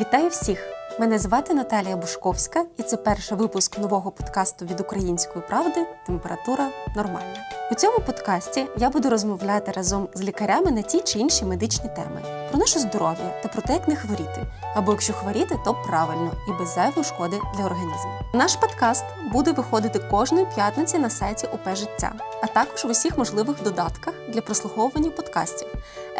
Вітаю всіх! Мене звати Наталія Бушковська, і це перший випуск нового подкасту від Української правди Температура нормальна. У цьому подкасті я буду розмовляти разом з лікарями на ті чи інші медичні теми про наше здоров'я та про те, як не хворіти. Або якщо хворіти, то правильно і без зайвої шкоди для організму. Наш подкаст буде виходити кожної п'ятниці на сайті ОП Життя, а також в усіх можливих додатках для прослуховування подкастів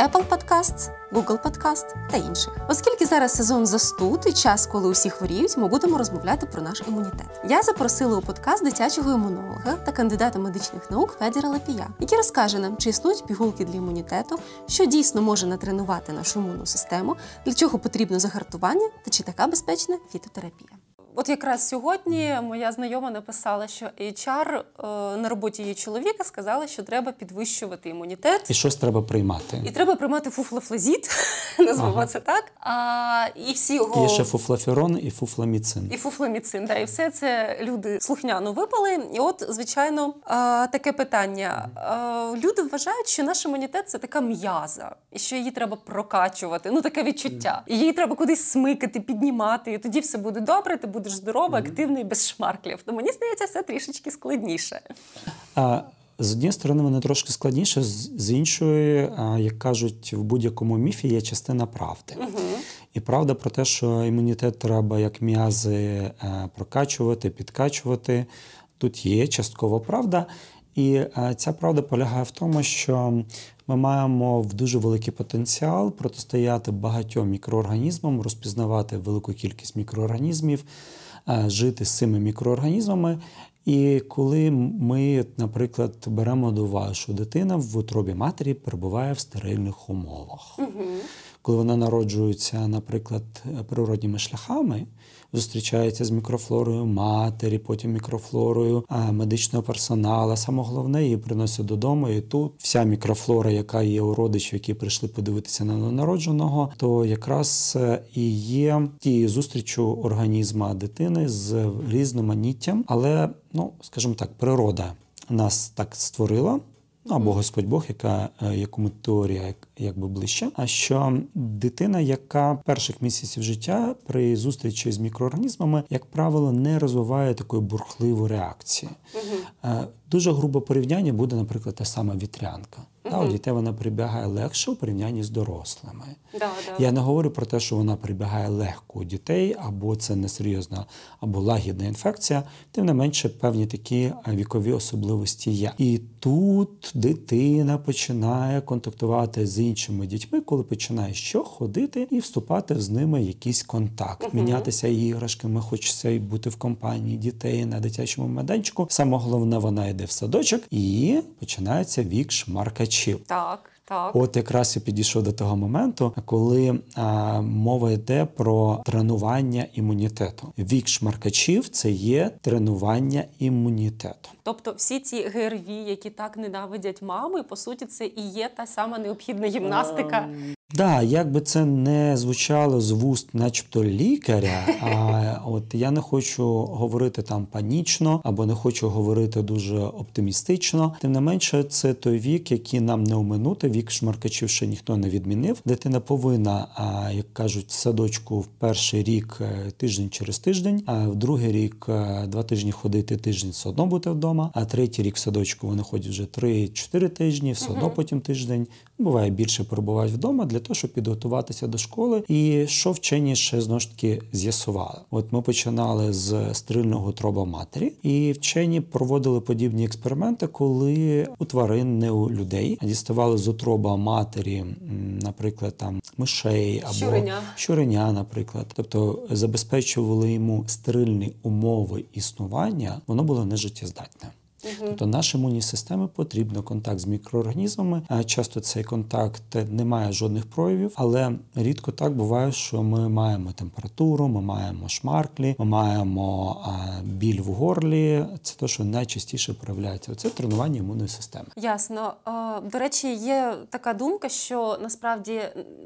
Apple Podcasts, Google Podcast та інших. Оскільки зараз сезон застуд і час, коли усі хворіють, ми будемо розмовляти про наш імунітет. Я запросила у подкаст дитячого імунолога та кандидата медичних наук Федіра Лапія, який розкаже нам, чи існують пігулки для імунітету, що дійсно може натренувати нашу імунну систему, для чого потрібно загартування та чи така безпечна фітотерапія. От якраз сьогодні моя знайома написала, що HR е, на роботі її чоловіка сказала, що треба підвищувати імунітет. І щось треба приймати. І треба приймати фуфлофлазід, назвемо Ага. це так. А, і всі його Є ще фуфлаферон і фуфламіцин. і фуфламіцин, да, і все це люди слухняно випали. І от, звичайно, а, таке питання. А, люди вважають, що наш імунітет це така м'яза, і що її треба прокачувати. Ну таке відчуття. І її треба кудись смикати, піднімати, і тоді все буде добре. Ти будеш здоровий, активний, без шмарклів. То мені здається, все трішечки складніше. А з однієї сторони, воно трошки складніше, з з іншої, а, як кажуть, в будь-якому міфі є частина правди. І правда про те, що імунітет треба як м'язи е, прокачувати, підкачувати. Тут є частково правда. І е, ця правда полягає в тому, що ми маємо в дуже великий потенціал протистояти багатьом мікроорганізмам, розпізнавати велику кількість мікроорганізмів, е, жити з цими мікроорганізмами. І коли ми, наприклад, беремо до уваги, що дитина в утробі матері перебуває в стерильних умовах, коли вона народжується, наприклад, природніми шляхами, зустрічається з мікрофлорою матері, потім мікрофлорою а, медичного персоналу. Саме головне її приносять додому, і тут вся мікрофлора, яка є у родичів, які прийшли подивитися на новонародженого, то якраз е, і є тією зустрічю організма дитини з різноманіттям, але ну скажімо так, природа нас так створила. Ну, або Господь Бог, яка е, якому теорія якби ближче. А що дитина, яка перших місяців життя при зустрічі з мікроорганізмами, як правило, не розвиває такої бурхливої реакції. Е, Дуже грубе порівняння буде, наприклад, та сама вітрянка. Та, у дітей вона прибігає легше у порівнянні з дорослими. Да, да. Я не говорю про те, що вона прибігає легко у дітей, або це несерйозна, або лагідна інфекція. Тим не менше, певні такі е, вікові особливості є. І тут дитина починає контактувати з іншими дітьми, коли починає що ходити і вступати з ними в якийсь контакт, мінятися іграшками, хочеться й бути в компанії дітей на дитячому майданчику. Саме головне, вона йде в садочок і починається вік шмаркачів. Так, так. От якраз і підійшов до того моменту, коли а, мова йде про тренування імунітету. Вік шмаркачів це є тренування імунітету. Тобто всі ці ГРВІ, які так ненавидять мами, по суті, це і є та сама необхідна гімнастика. Да, як би це не звучало з вуст, начебто лікаря, а от я не хочу говорити там панічно або не хочу говорити дуже оптимістично. Тим не менше, це той вік, який нам не оминути. Вік шмаркачів ще ніхто не відмінив. Дитина повинна, як кажуть, в садочку в перший рік е, тиждень через тиждень, а в другий рік е, два тижні ходити, тиждень все одно бути вдома. А третій рік в садочку вони ходять вже 3-4 тижні, все одно потім тиждень. Буває більше перебувають вдома для того, щоб підготуватися до школи. І що вчені ще знову ж таки з'ясували? От ми починали з стерильного троба матері, і вчені проводили подібні експерименти, коли у тварин, не у людей, діставали з утроба матері, наприклад, там мишей або Щуреня. щуреня, наприклад, тобто забезпечували йому стерильні умови існування, воно було нежиттєздатне. Тобто нашій імунній системі потрібно контакт з мікроорганізмами. Часто цей контакт не має жодних проявів, але рідко так буває, що ми маємо температуру, ми маємо шмарклі, ми маємо біль в горлі. Це те, що найчастіше проявляється. Це тренування імунної системи. Ясно. Е, До речі, є така думка, що насправді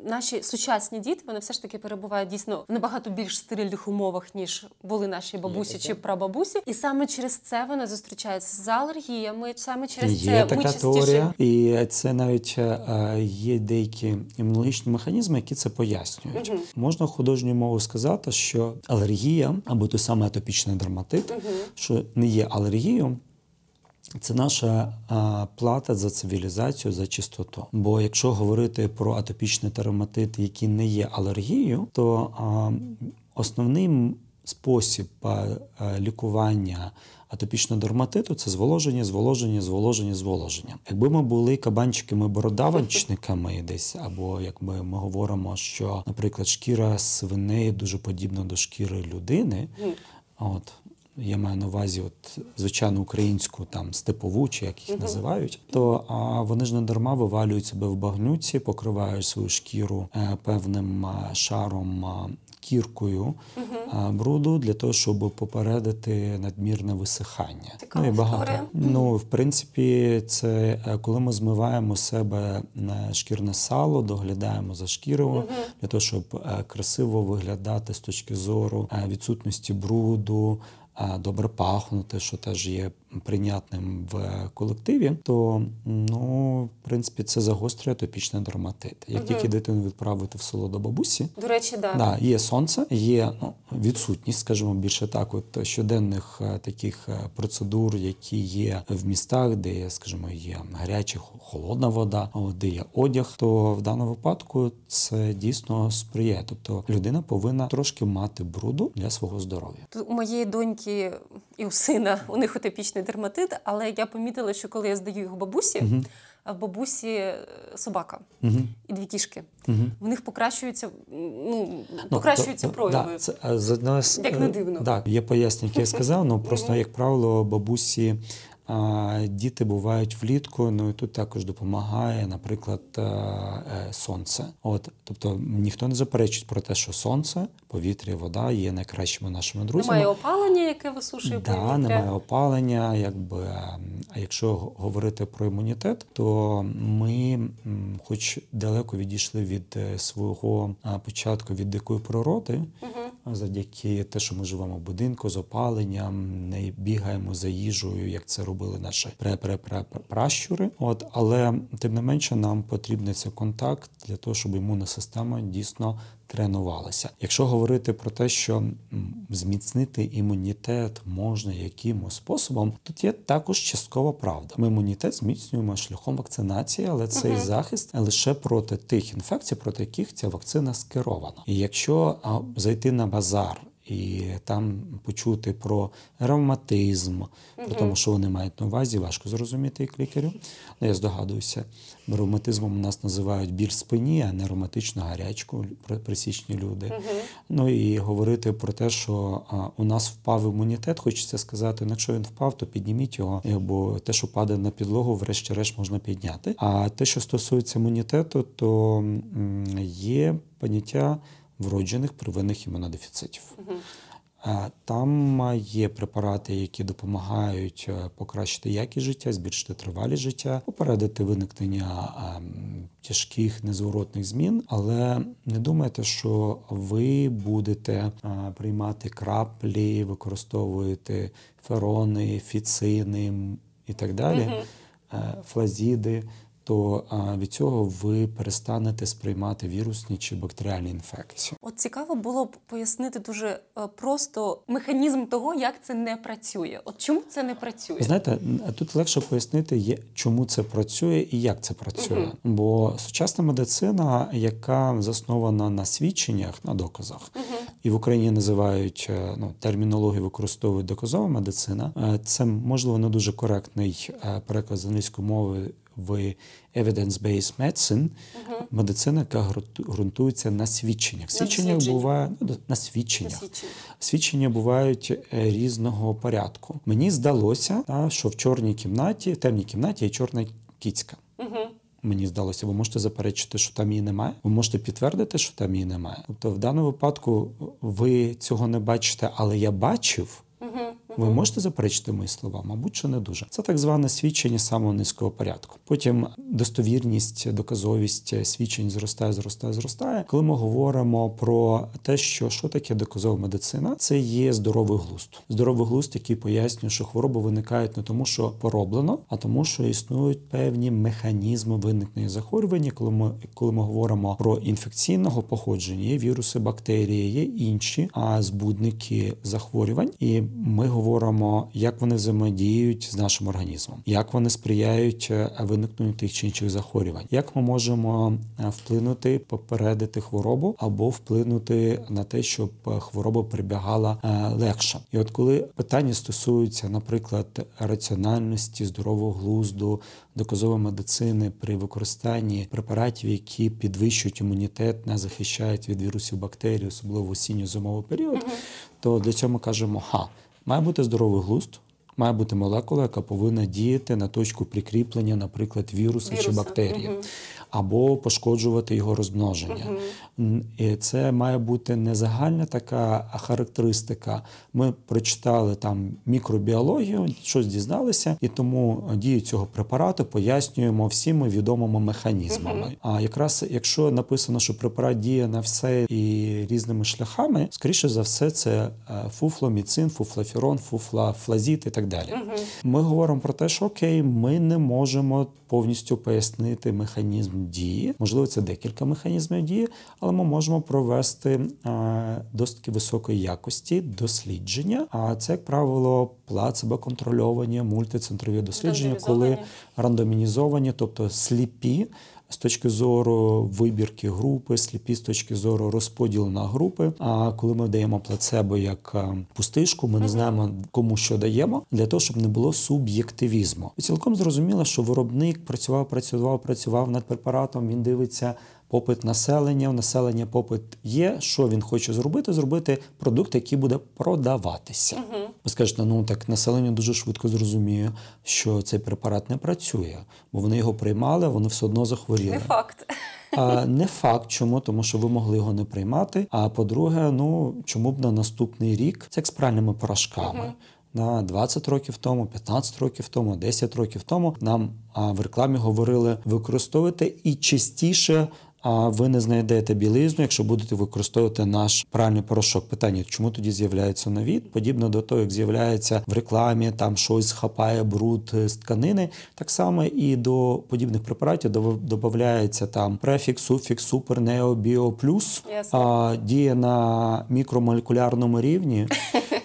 наші сучасні діти вони все ж таки перебувають дійсно в набагато більш стерильних умовах, ніж були наші бабусі чи прабабусі, і саме через це вони зустрічаються з за алергіями, саме через є це така ми теорія, і це навіть е, є деякі імунологічні механізми, які це пояснюють. Угу. Можна художньою мовою сказати, що алергія або той самий атопічний дерматит, угу. що не є алергією. Це наша а, плата за цивілізацію, за чистоту. Бо якщо говорити про атопічний дерматит, який не є алергією, то а, основний спосіб лікування атопічного дерматиту це зволоження, зволоження, зволоження, зволоження. Якби ми були кабанчиками бородавочниками десь, або як ми, ми говоримо, що, наприклад, шкіра свиней дуже подібна до шкіри людини. От я маю на увазі, от звичайно, українську там степову, чи як їх називають, то а, вони ж не дарма вивалюють себе в багнюці, покривають свою шкіру е, певним а, шаром а, кіркою uh-huh. бруду для того, щоб попередити надмірне висихання. Цікаво, ну і багато. Ну в принципі, це е, коли ми змиваємо себе шкірне сало, доглядаємо за шкірою uh-huh. для того, щоб е, красиво виглядати з точки зору відсутності бруду добре пахнути, що теж є прийнятним в колективі, то ну, в принципі це загострює атопічний дерматит. Як тільки дитину відправити в село до бабусі, до речі, да. Да, є сонце, є ну, відсутність, скажімо, більше так, от щоденних е, таких е, процедур, які є в містах, де, скажімо, є гаряча, холодна вода, де є одяг, то в даному випадку це дійсно сприяє. Тобто людина повинна трошки мати бруду для свого здоров'я. У моєї доньки і у сина у них атопічний дерматит, але я помітила, що коли я здаю його бабусі, угу. в бабусі собака собака угу. і дві кішки. Угу. В них покращуються ну, ну покращуються ну, прояви. Да, це, Як не дивно. Так, є пояснення, як я сказав, ну просто, як правило, бабусі Діти бувають влітку, ну і тут також допомагає, наприклад, е, е, сонце. От, тобто ніхто не заперечить про те, що сонце, повітря, вода є найкращими нашими друзями. Немає опалення, яке висушує да, повітря? немає опалення. Якби а якщо говорити про імунітет, то ми, хоч далеко відійшли від е, свого початку від дикої природи. Угу завдяки те, що ми живемо в будинку з опаленням, не бігаємо за їжею, як це робили наші пращури. От але тим не менше нам потрібний цей контакт для того, щоб імунна система дійсно тренувалася. Якщо говорити про те, що зміцнити імунітет можна якимось способом, тут є також часткова правда. Ми імунітет зміцнюємо шляхом вакцинації, але цей uh захист лише проти тих інфекцій, проти яких ця вакцина скерована. І якщо зайти на базар і там почути про ревматизм, про тому, що вони мають на увазі, важко зрозуміти як лікарю. Ну, Я здогадуюся, ревматизмом у нас називають біль спині, а не ревматичну гарячку присічні люди. Uh Ну і говорити про те, що а, у нас впав імунітет, хочеться сказати, ну, якщо він впав, то підніміть його, бо те, що падає на підлогу, врешті-решт можна підняти. А те, що стосується імунітету, то є поняття вроджених первинних імунодефіцитів. Угу. Там є препарати, які допомагають е, покращити якість життя, збільшити тривалість життя, попередити виникнення тяжких незворотних змін. Але не думайте, що ви будете приймати краплі, використовуєте ферони, фіцини і так далі, флазіди то від цього ви перестанете сприймати вірусні чи бактеріальні інфекції. От цікаво було б пояснити дуже е, просто механізм того, як це не працює. От чому це не працює? Знаєте, тут легше пояснити, чому це працює і як це працює. Угу. Бо сучасна медицина, яка заснована на свідченнях, на доказах, угу. і в Україні називають е, ну термінологію, використовують доказова медицина. Е, це можливо не дуже коректний переклад з англійської мови в evidence-based medicine, uh-huh. медицина, яка ґрунтується на свідченнях. Свідчення буває ну, на свідченнях. Свідчення. свідчення бувають е, різного порядку. Мені здалося, що в чорній кімнаті, в темній кімнаті є чорна кіцька. Uh-huh. Мені здалося, ви можете заперечити, що там її немає. Ви можете підтвердити, що там її немає. Тобто, в даному випадку ви цього не бачите, але я бачив. Угу. Ви можете заперечити мої слова? Мабуть, що не дуже. Це так зване свідчення самого низького порядку. Потім достовірність, доказовість свідчень зростає, зростає, зростає. Коли ми говоримо про те, що що таке доказова медицина, це є здоровий глузд. Здоровий глузд, який пояснює, що хвороби виникають не тому, що пороблено, а тому, що існують певні механізми виникнення захворювання. Коли ми коли ми говоримо про інфекційного походження, є віруси, бактерії, є інші а збудники захворювань, і ми говоримо, як вони взаємодіють з нашим організмом, як вони сприяють е, виникненню тих чи інших захворювань, як ми можемо е, вплинути, попередити хворобу або вплинути на те, щоб е, хвороба прибігала легше. І от коли питання стосуються, наприклад, раціональності, здорового глузду, доказової медицини при використанні препаратів, які підвищують імунітет, не захищають від вірусів бактерій, особливо осінньо зимовий період, то для цього ми кажемо, ха, має бути здоровий глузд. Має бути молекула, яка повинна діяти на точку прикріплення, наприклад, віруса, віруса. чи бактерії. Uh або пошкоджувати його розмноження. Угу. І Це має бути не загальна така характеристика. Ми прочитали там мікробіологію, щось дізналися, і тому дію цього препарату пояснюємо всіми відомими механізмами. Угу. А якраз якщо написано, що препарат діє на все і різними шляхами, скоріше за все, це е, фуфломіцин, фуфлофірон, фуфлафлазіт і так далі. Угу. Ми говоримо про те, що окей, ми не можемо повністю пояснити механізм дії. Можливо, це декілька механізмів дії, але ми можемо провести е, досить високої якості дослідження. А це, як правило, плацебо контрольовані мультицентрові дослідження, коли рандомінізовані, тобто сліпі з точки зору вибірки групи, сліпі з точки зору розподілу на групи. А коли ми даємо плацебо як е, пустишку, ми не знаємо кому що даємо для того, щоб не було суб'єктивізму. І цілком зрозуміло, що виробник працював, працював, працював над препаратом. Він дивиться попит населення, в населення попит є. Що він хоче зробити? Зробити продукт, який буде продаватися. Угу. Ви скажете, ну так населення дуже швидко зрозуміє, що цей препарат не працює, бо вони його приймали, вони все одно захворіли. Не факт. А, Не факт, чому, тому що ви могли його не приймати. А по-друге, ну чому б на наступний рік це як з пральними порошками. Угу. На 20 років тому, 15 років тому, 10 років тому нам в рекламі говорили використовувати і частіше а ви не знайдете білизну, якщо будете використовувати наш пральний порошок. Питання, чому тоді з'являється нові? Подібно до того, як з'являється в рекламі, там щось хапає бруд з тканини. Так само і до подібних препаратів додається там префікс, суфікс, супер, нео, біо, плюс, а діє на мікромолекулярному рівні.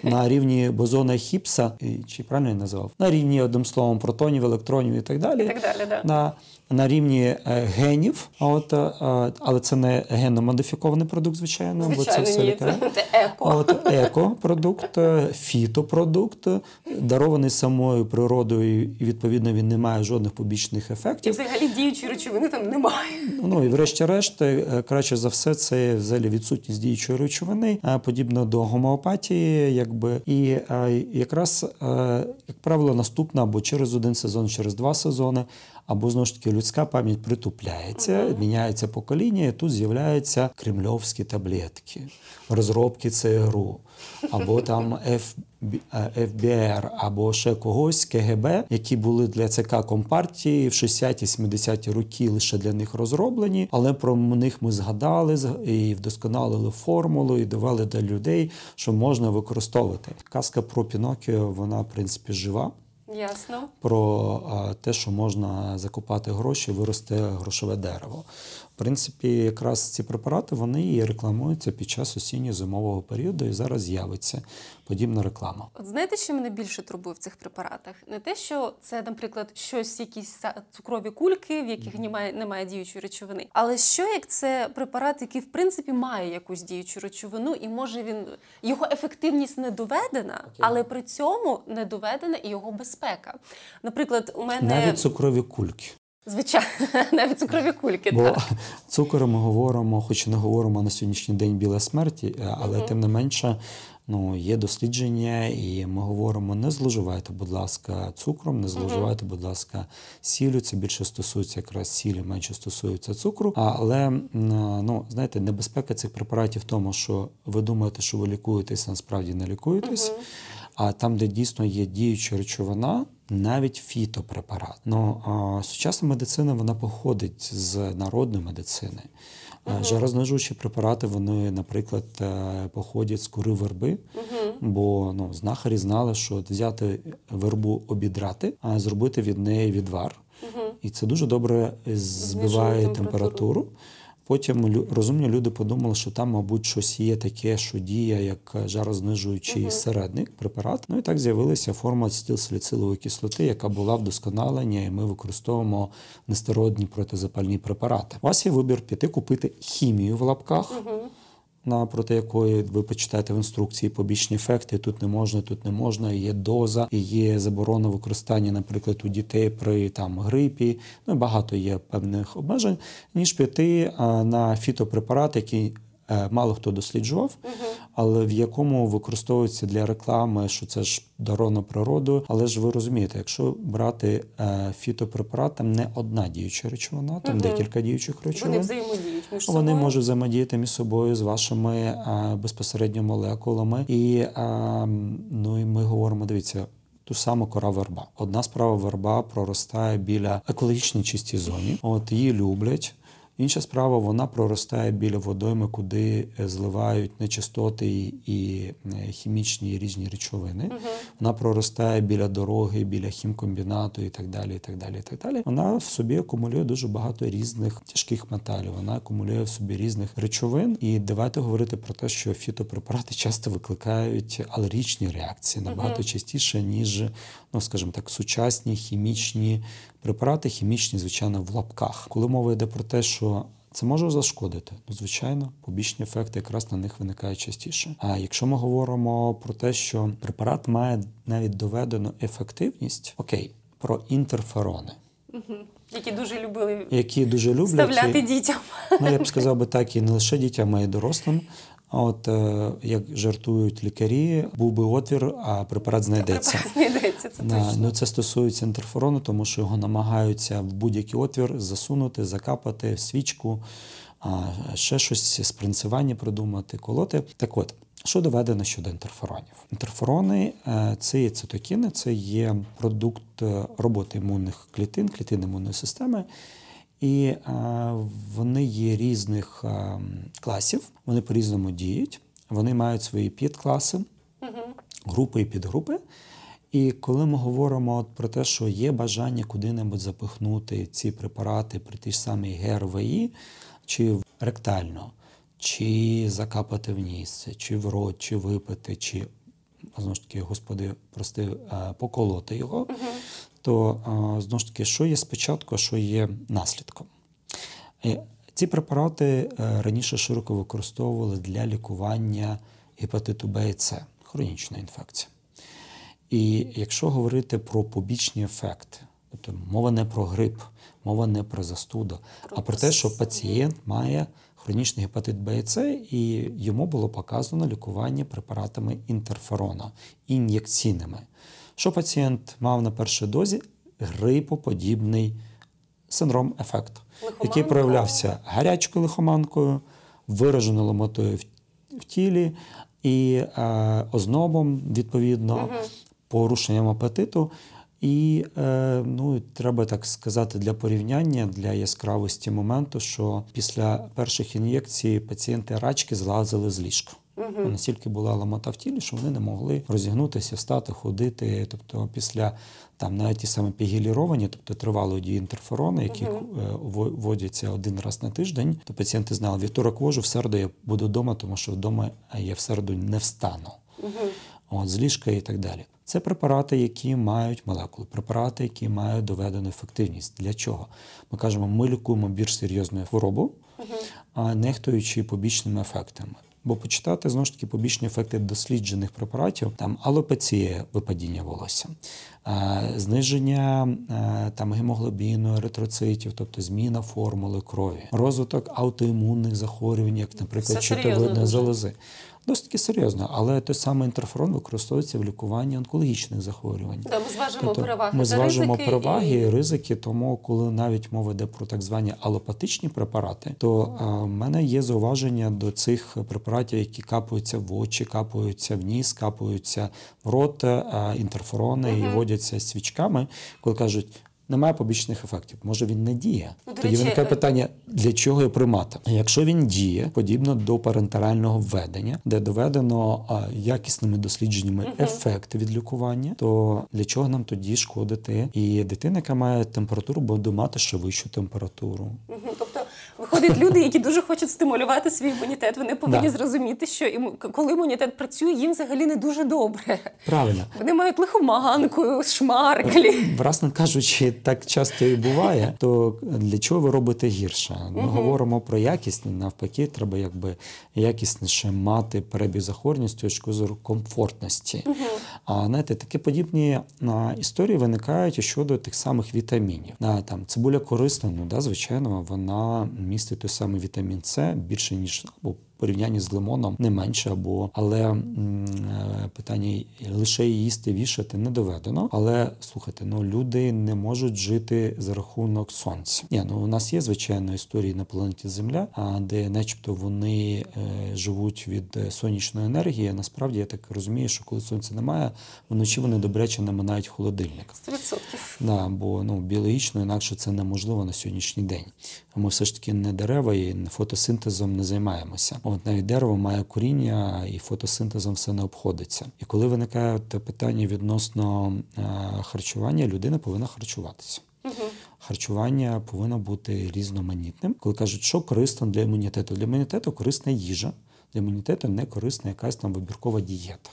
На рівні бозона Хіпса, чи правильно я назвав? На рівні одним словом протонів, електронів і так далі. І так далі да. На на рівні е, генів, от, е, але це не генно-модифікований продукт, звичайно, звичайно бо це все це еко. От, еко-продукт, е, фітопродукт, дарований самою природою, і відповідно він не має жодних побічних ефектів. І взагалі діючої речовини там немає. Ну і врешті-решт, краще за все, це взагалі відсутність діючої речовини, подібно до гомеопатії, якби і якраз, як правило, наступна або через один сезон, через два сезони або знову ж таки людська пам'ять притупляється, міняється покоління, і тут з'являються кремльовські таблетки, розробки ЦРУ, або там ФБР, або ще когось КГБ, які були для ЦК Компартії в 60-70-ті роки лише для них розроблені, але про них ми згадали і вдосконалили формулу, і давали для людей, що можна використовувати. Казка про Пінокіо, вона в принципі жива. Ясно. Про те, що можна закупати гроші, вирости грошове дерево. В принципі, якраз ці препарати вони і рекламуються під час осінньо-зимового періоду, і зараз з'явиться подібна реклама. От знаєте, що мене більше турбує в цих препаратах? Не те, що це, наприклад, щось, якісь цукрові кульки, в яких немає немає діючої речовини, але що як це препарат, який в принципі має якусь діючу речовину, і може він його ефективність не доведена, okay. але при цьому не доведена і його безпека. Наприклад, у мене навіть цукрові кульки. Звичайно, навіть цукрові кульки. Бо так. цукор ми говоримо, хоч не говоримо на сьогоднішній день біла смерті, е, але uh тим не менше ну, є дослідження, і ми говоримо: не зловживайте, будь ласка, цукром, не зловживайте, будь ласка, сіллю. Це більше стосується якраз сілі, менше стосується цукру. Але ну, знаєте, небезпека цих препаратів в тому, що ви думаєте, що ви лікуєтесь, а насправді не лікуєтесь. А там, де дійсно є діюча речовина, навіть фітопрепарат. Ну а сучасна медицина вона походить з народної медицини. Uh-huh. Жарознижуючі препарати, вони, наприклад, е, походять з кори верби, uh-huh. бо ну, знахарі знали, що взяти вербу обідрати, а зробити від неї відвар. Uh-huh. І це дуже добре збиває температуру. температуру. Потім розумні люди подумали, що там, мабуть, щось є таке, що діє як жарознижуючий uh-huh. середник, препарат. Ну і так з'явилася форма стілсаліцилової кислоти, яка була вдосконалення, і ми використовуємо нестероїдні протизапальні препарати. У вас є вибір піти купити хімію в лапках. Uh-huh на проти якої ви почитаєте в інструкції побічні ефекти. Тут не можна, тут не можна. Є доза, є заборона використання, наприклад, у дітей при там грипі. Ну багато є певних обмежень, ніж піти на фітопрепарат, який мало хто досліджував, але в якому використовується для реклами, що це ж даровано природою. Але ж ви розумієте, якщо брати е, фітопрепарат, там не одна діюча речовина, там декілька діючих речовин. Вони взаємодіють між собою. Вони можуть взаємодіяти між собою з вашими е, безпосередньо молекулами. І ну і ми говоримо, дивіться. Ту саму кора верба. Одна справа верба проростає біля екологічній чистій зоні. От її люблять. Інша справа, вона проростає біля водойми, куди е, зливають нечистоти і е, хімічні різні речовини. Uh -huh. Вона проростає біля дороги, біля хімкомбінату і так далі. і так далі, і так далі. Вона в собі акумулює дуже багато різних тяжких металів. Вона акумулює в собі різних речовин. І давайте говорити про те, що фітопрепарати часто викликають алергічні реакції набагато uh -huh. частіше, ніж, ну скажімо так, сучасні хімічні Препарати хімічні, звичайно, в лапках. Коли мова йде про те, що це може зашкодити, ну звичайно, побічні ефекти якраз на них виникають частіше. А якщо ми говоримо про те, що препарат має навіть доведену ефективність, окей, про інтерферони. Які дуже любили які дуже люблять вставляти дітям. Ну я б сказав би так, і не лише дітям, а й дорослим. А от е, як жартують лікарі, був би отвір, а препарат знайдеться. Препарат знайдеться, це точно. Ну це стосується інтерферону, тому що його намагаються в будь-який отвір засунути, закапати свічку, а ще щось спринцювання придумати, колоти. Так от. Що доведено щодо інтерферонів? Інтерферони е, це є цитокіни, це є продукт е, роботи імунних клітин, клітин імунної системи, і а, е, вони є різних а, е, класів, вони по-різному діють, вони мають свої підкласи, групи і підгрупи. І коли ми говоримо от про те, що є бажання куди-небудь запихнути ці препарати при тій ж самій ГРВІ, чи ректально, чи закапати в ніс, чи в рот, чи випити, чи знову ж таки, господи, прости, е, поколоти його. Uh то знову ж таки, що є спочатку, а що є наслідком. Е, ці препарати е, раніше широко використовували для лікування гепатиту Б і С, хронічної інфекції. І якщо говорити про побічні ефекти, тобто мова не про грип, мова не про застуду, а про те, що пацієнт має хронічний гепатит Б і С, і йому було показано лікування препаратами інтерферона, ін'єкційними що пацієнт мав на першій дозі грипоподібний синдром ефект, який проявлявся гарячкою лихоманкою, вираженою ломотою в тілі і е, ознобом, відповідно, угу. порушенням апетиту. І е, ну, треба так сказати для порівняння, для яскравості моменту, що після перших ін'єкцій пацієнти рачки злазили з ліжка. Угу. Настільки була ламота в тілі, що вони не могли розігнутися, встати, ходити. Тобто, після там навіть ті саме пігіліровані, тобто тривалої дії інтерферони, які угу. вводяться один раз на тиждень, то пацієнти знали, вівторок вожу, в середу я буду вдома, тому що вдома я в середу не встану. Угу. От, з ліжка і так далі. Це препарати, які мають молекули, препарати, які мають доведену ефективність. Для чого? Ми кажемо, ми лікуємо більш серйозну хворобу, а нехтуючи побічними ефектами. Бо почитати знову ж таки побічні ефекти досліджених препаратів, там алопеція випадіння волосся, зниження там гемоглобіну, еритроцитів, тобто зміна формули крові, розвиток аутоімунних захворювань, як, наприклад, щитовидної залози. Досить таки серйозно, але той самий інтерферон використовується в лікуванні онкологічних захворювань. Да, ми зважимо тобто переваги. Ми зважимо ризики переваги і... ризики, тому коли навіть мова йде про так звані алопатичні препарати, то в мене є зауваження до цих препаратів, які капаються в очі, капаються в ніс, капаються в рот, інтерферони угу. і водяться свічками, коли кажуть. Немає побічних ефектів. Може він не діє. Ну, Тоді речі... виникає питання, для чого його приймати. Якщо він діє, подібно до парентерального введення, де доведено а, якісними дослідженнями угу. ефекти від лікування, то для чого нам тоді шкодити? І дитина, яка має температуру, буде мати ще вищу температуру. Угу. Тобто виходять люди, які дуже хочуть стимулювати свій імунітет. Вони повинні да. зрозуміти, що коли імунітет працює, їм взагалі не дуже добре. Правильно, вони мають лихоманку, шмарклі. Власне кажучи так часто і буває, то для чого ви робите гірше? Ми угу. говоримо про якість, навпаки, треба якби якісніше мати перебіг захворювань з точки зору комфортності. Угу. А знаєте, такі подібні а, історії виникають щодо тих самих вітамінів. А, там цибуля корисна, ну да, звичайно, вона містить той самий вітамін С більше ніж або порівнянні з лимоном не менше, або але м, е, питання лише їсти вішати не доведено. Але слухайте, ну люди не можуть жити за рахунок сонця. Ні, ну у нас є звичайно історії на планеті Земля, а де, начебто, вони е, живуть від сонячної енергії. Насправді я так розумію, що коли сонця немає, вночі вони добряче наминають холодильник. 100%. Да, бо ну біологічно інакше це неможливо на сьогоднішній день. Ми все ж таки не дерева і фотосинтезом не займаємося. От навіть дерево має коріння і фотосинтезом все не обходиться. І коли виникає питання відносно е, харчування, людина повинна харчуватися. Угу. Харчування повинно бути різноманітним. Коли кажуть, що корисно для імунітету, для імунітету корисна їжа, для імунітету не корисна якась там вибіркова дієта.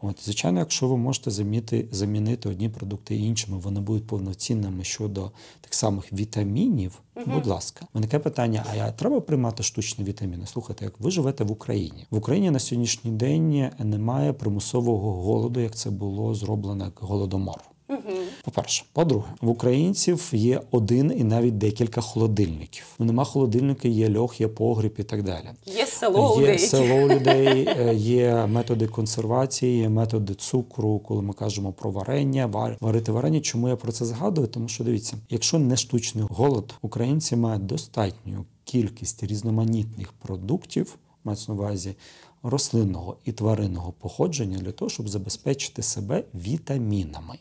От, Звичайно, якщо ви можете замінити, замінити одні продукти іншими, вони будуть повноцінними щодо тих самих вітамінів. Угу. Будь ласка, виникає питання: а я треба приймати штучні вітаміни? Слухайте, як ви живете в Україні? В Україні на сьогоднішній день немає примусового голоду, як це було зроблено як голодомор. Угу. По-перше, по-друге, в українців є один і навіть декілька холодильників. Ну, нема холодильника, є льох, є погріб і так далі. Є село у Є село людей, е, є методи консервації, є методи цукру, коли ми кажемо про варення, варити варення. Чому я про це згадую? Тому що дивіться, якщо не штучний голод, українці мають достатню кількість різноманітних продуктів, мається на увазі рослинного і тваринного походження для того, щоб забезпечити себе вітамінами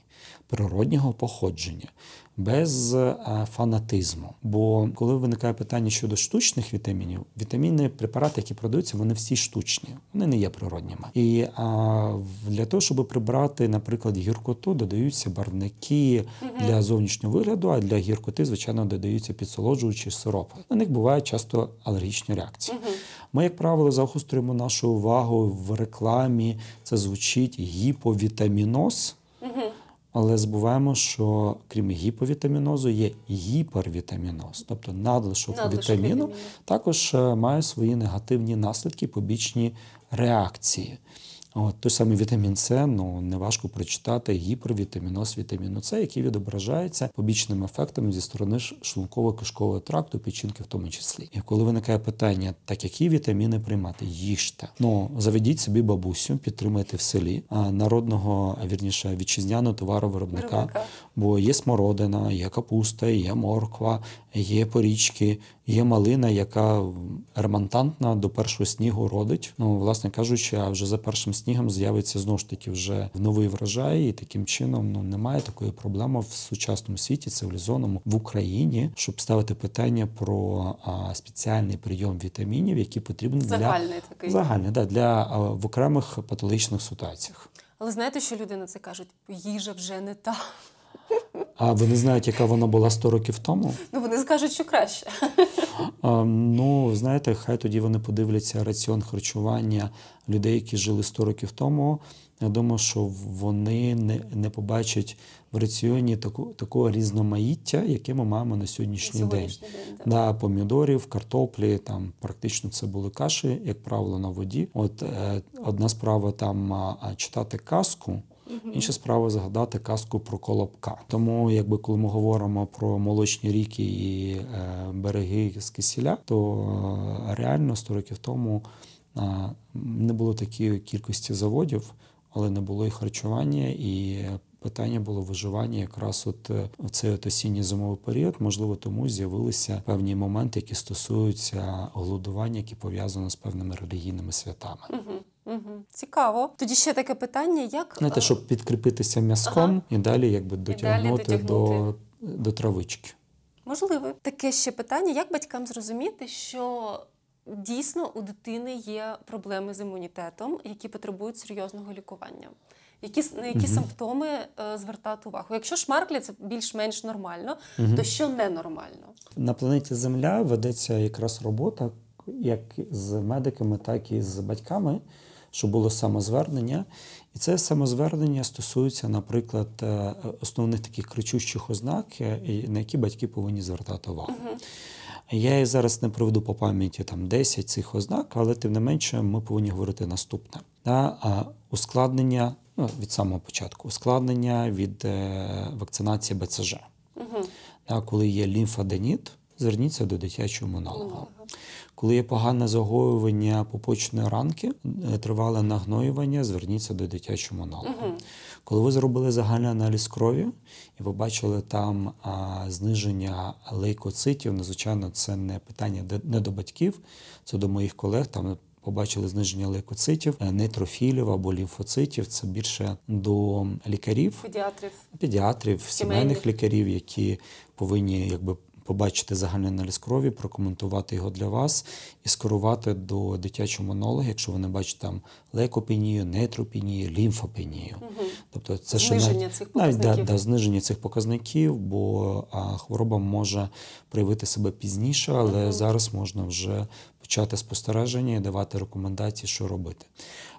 природнього походження, без е, фанатизму. Бо коли виникає питання щодо штучних вітамінів, вітамінні препарати, які продаються, вони всі штучні, вони не є природніми. І а, для того, щоб прибрати, наприклад, гіркоту, додаються барвники для зовнішнього вигляду, а для гіркоти, звичайно, додаються підсолоджуючі сиропи. На них бувають часто алергічні реакції. Ми, як правило, загострюємо нашу увагу в рекламі. Це звучить гіповітаміноз. Але забуваємо, що крім гіповітамінозу, є гіпервітаміноз, тобто надлишок, надлишок вітаміну, вітаміну. також е, має свої негативні наслідки, побічні реакції. От, Той самий вітамін С, ну неважко прочитати гіпервітаміноз вітаміну С, який відображається побічним ефектом зі сторони шлунково-кишкового тракту, печінки в тому числі. І коли виникає питання, так які вітаміни приймати, їжте. Ну заведіть собі бабусю, підтримайте в селі народного вірніше вітчизняного товаровиробника, Виробника. бо є смородина, є капуста, є морква, є порічки, є малина, яка ремонтантна до першого снігу родить. Ну, власне кажучи, а вже за першим снігом з'явиться знову ж таки вже новий врожай, і таким чином ну немає такої проблеми в сучасному світі, цивілізованому в Україні, щоб ставити питання про а, спеціальний прийом вітамінів, які потрібні загальний для такий загальний, да, для а, в окремих патологічних ситуаціях. Але знаєте, що люди на це кажуть? Їжа вже не та. А вони знають, яка вона була 100 років тому? Ну вони скажуть, що краще. А, Ну, знаєте, хай тоді вони подивляться раціон харчування людей, які жили 100 років тому. Я думаю, що вони не не побачать в раціоні таку, такого різноманіття, яке ми маємо на сьогоднішній, сьогоднішній день. день да, Помідорів, картоплі, там практично це були каші, як правило, на воді. От е, одна справа там читати казку. Інша справа згадати казку про колобка. Тому, якби коли ми говоримо про молочні ріки і е, береги з кисіля, то е, реально 100 років тому Не було такої кількості заводів, але не було і харчування, і питання було виживання якраз от е, в цей от осінньо зимовий період. Можливо, тому з'явилися певні моменти, які стосуються голодування, які пов'язані з певними релігійними святами. Угу. Угу. Цікаво. Тоді ще таке питання: як Знаєте, щоб підкріпитися м'язком ага. і далі якби дотягнути, далі дотягнути. до, до травички. Можливо, таке ще питання: як батькам зрозуміти, що дійсно у дитини є проблеми з імунітетом, які потребують серйозного лікування? Які на які угу. симптоми е, звертати увагу? Якщо шмарклі це більш-менш нормально, угу. то що ненормально? На планеті Земля ведеться якраз робота як з медиками, так і з батьками, щоб було самозвернення. І це самозвернення стосується, наприклад, е, основних таких кричущих ознак, е, на які батьки повинні звертати увагу. Угу. Я її зараз не проведу по пам'яті там 10 цих ознак, але тим не менше ми повинні говорити наступне: Да? ускладнення ну, від самого початку, ускладнення від е, вакцинації БЦЖ. Угу. Да? Коли є лімфаденіт, зверніться до дитячого монолога. Коли є погане загоювання попочної ранки, е, тривале нагноювання, зверніться до дитячого монолога. Угу. Коли ви зробили загальний аналіз крові і побачили там а, зниження лейкоцитів, надзвичайно це не питання не до батьків, це до моїх колег. Там побачили зниження лейкоцитів, е, нейтрофілів або лімфоцитів. Це більше до лікарів, педіатрів, педіатрів, сімейних лікарів, які повинні якби побачити загальний аналіз крові, прокоментувати його для вас і скерувати до дитячого монолога, якщо ви не бачите там лейкопенію, нейтропенію, лімфопенію. Угу. Тобто це зниження навіть, цих. Навіть, да, да, зниження цих показників, бо а, хвороба може проявити себе пізніше, але угу. зараз можна вже почати спостереження і давати рекомендації, що робити.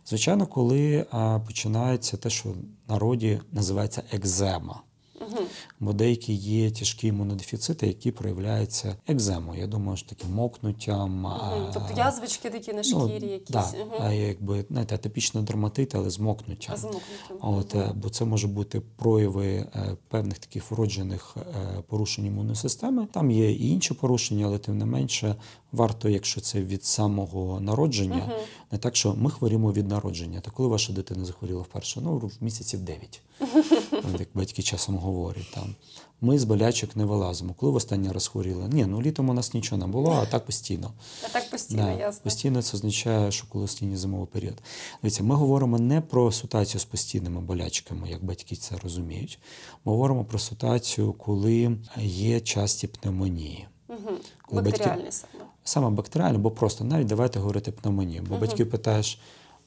Звичайно, коли а, починається те, що в народі називається екзема. Угу. Бо деякі є тяжкі імунодефіцити, які проявляються екземою. Я думаю, що таким мокнуттям. Угу. Тобто язвички такі на ну, шкірі, ну, якісь. Да, угу. А якби знаєте, атипічний дерматит, але з мокнуттям. А з мокнуттям. От, угу. Бо це може бути прояви е, певних таких вроджених е, порушень імунної системи. Там є і інші порушення, але тим не менше варто, якщо це від самого народження, угу. не так, що ми хворімо від народження. То коли ваша дитина захворіла вперше? Ну, в місяців 9. як батьки часом говорять. Там. Ми з болячок не вилазимо. Коли в останній раз хворіли? Ні, ну літом у нас нічого не було, а так постійно. А так постійно, да. ясно. Постійно це означає, що коли останній зимовий період. Дивіться, ми говоримо не про ситуацію з постійними болячками, як батьки це розуміють. Ми говоримо про ситуацію, коли є часті пневмонії. Угу. Бактеріальні батьки... саме. Саме бактеріальні, бо просто навіть давайте говорити пневмонію. Бо угу. батьків питаєш.